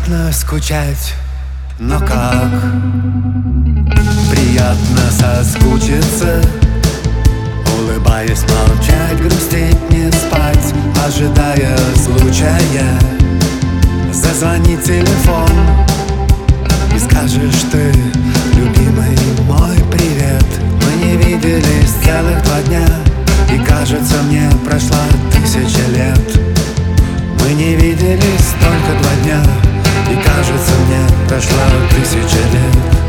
неприятно скучать, но как Приятно соскучиться. Улыбаясь, молчать, грустить, не спать Ожидая случая. Зазвонит телефон И скажешь ты, любимый мой привет Мы не виделись целых два дня И кажется мне прошла тысяча лет Мы не виделись только два дня И кажется мне прошла тысяча лет.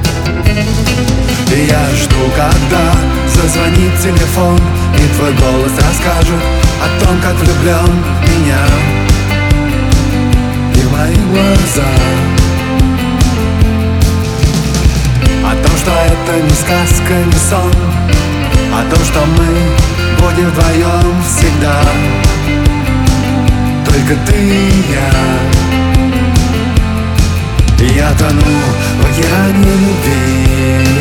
И я жду, когда зазвонит телефон И твой голос расскажет о том, как влюблен меня. И мои глаза. О том, что это не сказка, не сон. О том, что мы будем вдвоем всегда. Только ты и я я тону в океане любви.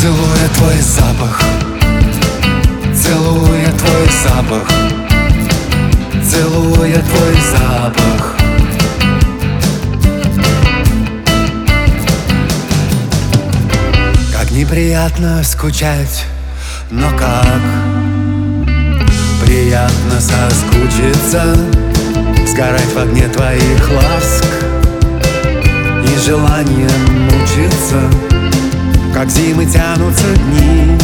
Целуя твой запах. Целуя твой запах. Целуя твой запах. Как неприятно скучать, но как Приятно соскучиться Сгорать в огне твоих ласк И желание мучиться Как зимы тянутся дни.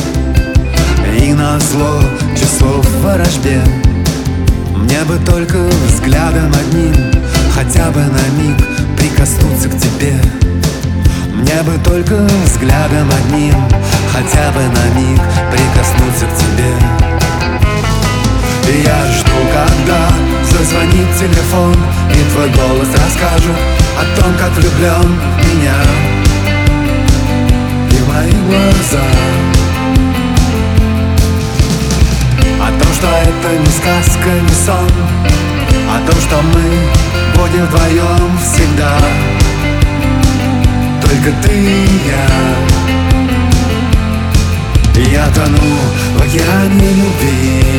И на зло часов в ворожбе. Мне бы только взглядом одним Хотя бы на миг прикоснуться к тебе. Мне бы только взглядом одним Хотя бы на миг прикоснуться к тебе. И я жду, когда телефон И твой голос расскажет о том, как влюблен меня. И мои глаза. О том, что это не сказка, не сон. О том, что мы будем вдвоем всегда. Только ты и я. Я тону в океане любви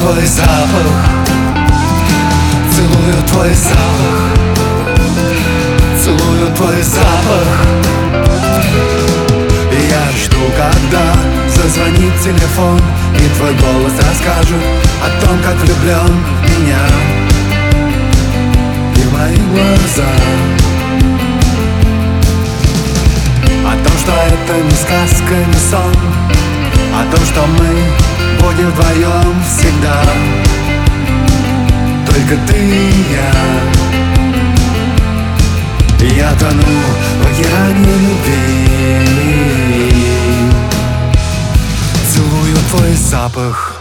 твой запах. Целую твой запах. Целую твой запах. Я жду, когда зазвонит телефон И твой голос расскажет о том, как влюблен в меня. И мои глаза. О том, что это не сказка, не сон. О том, что мы будем вдвоем всегда. Только ты и я. Я тону в океане любви. Целую твой запах.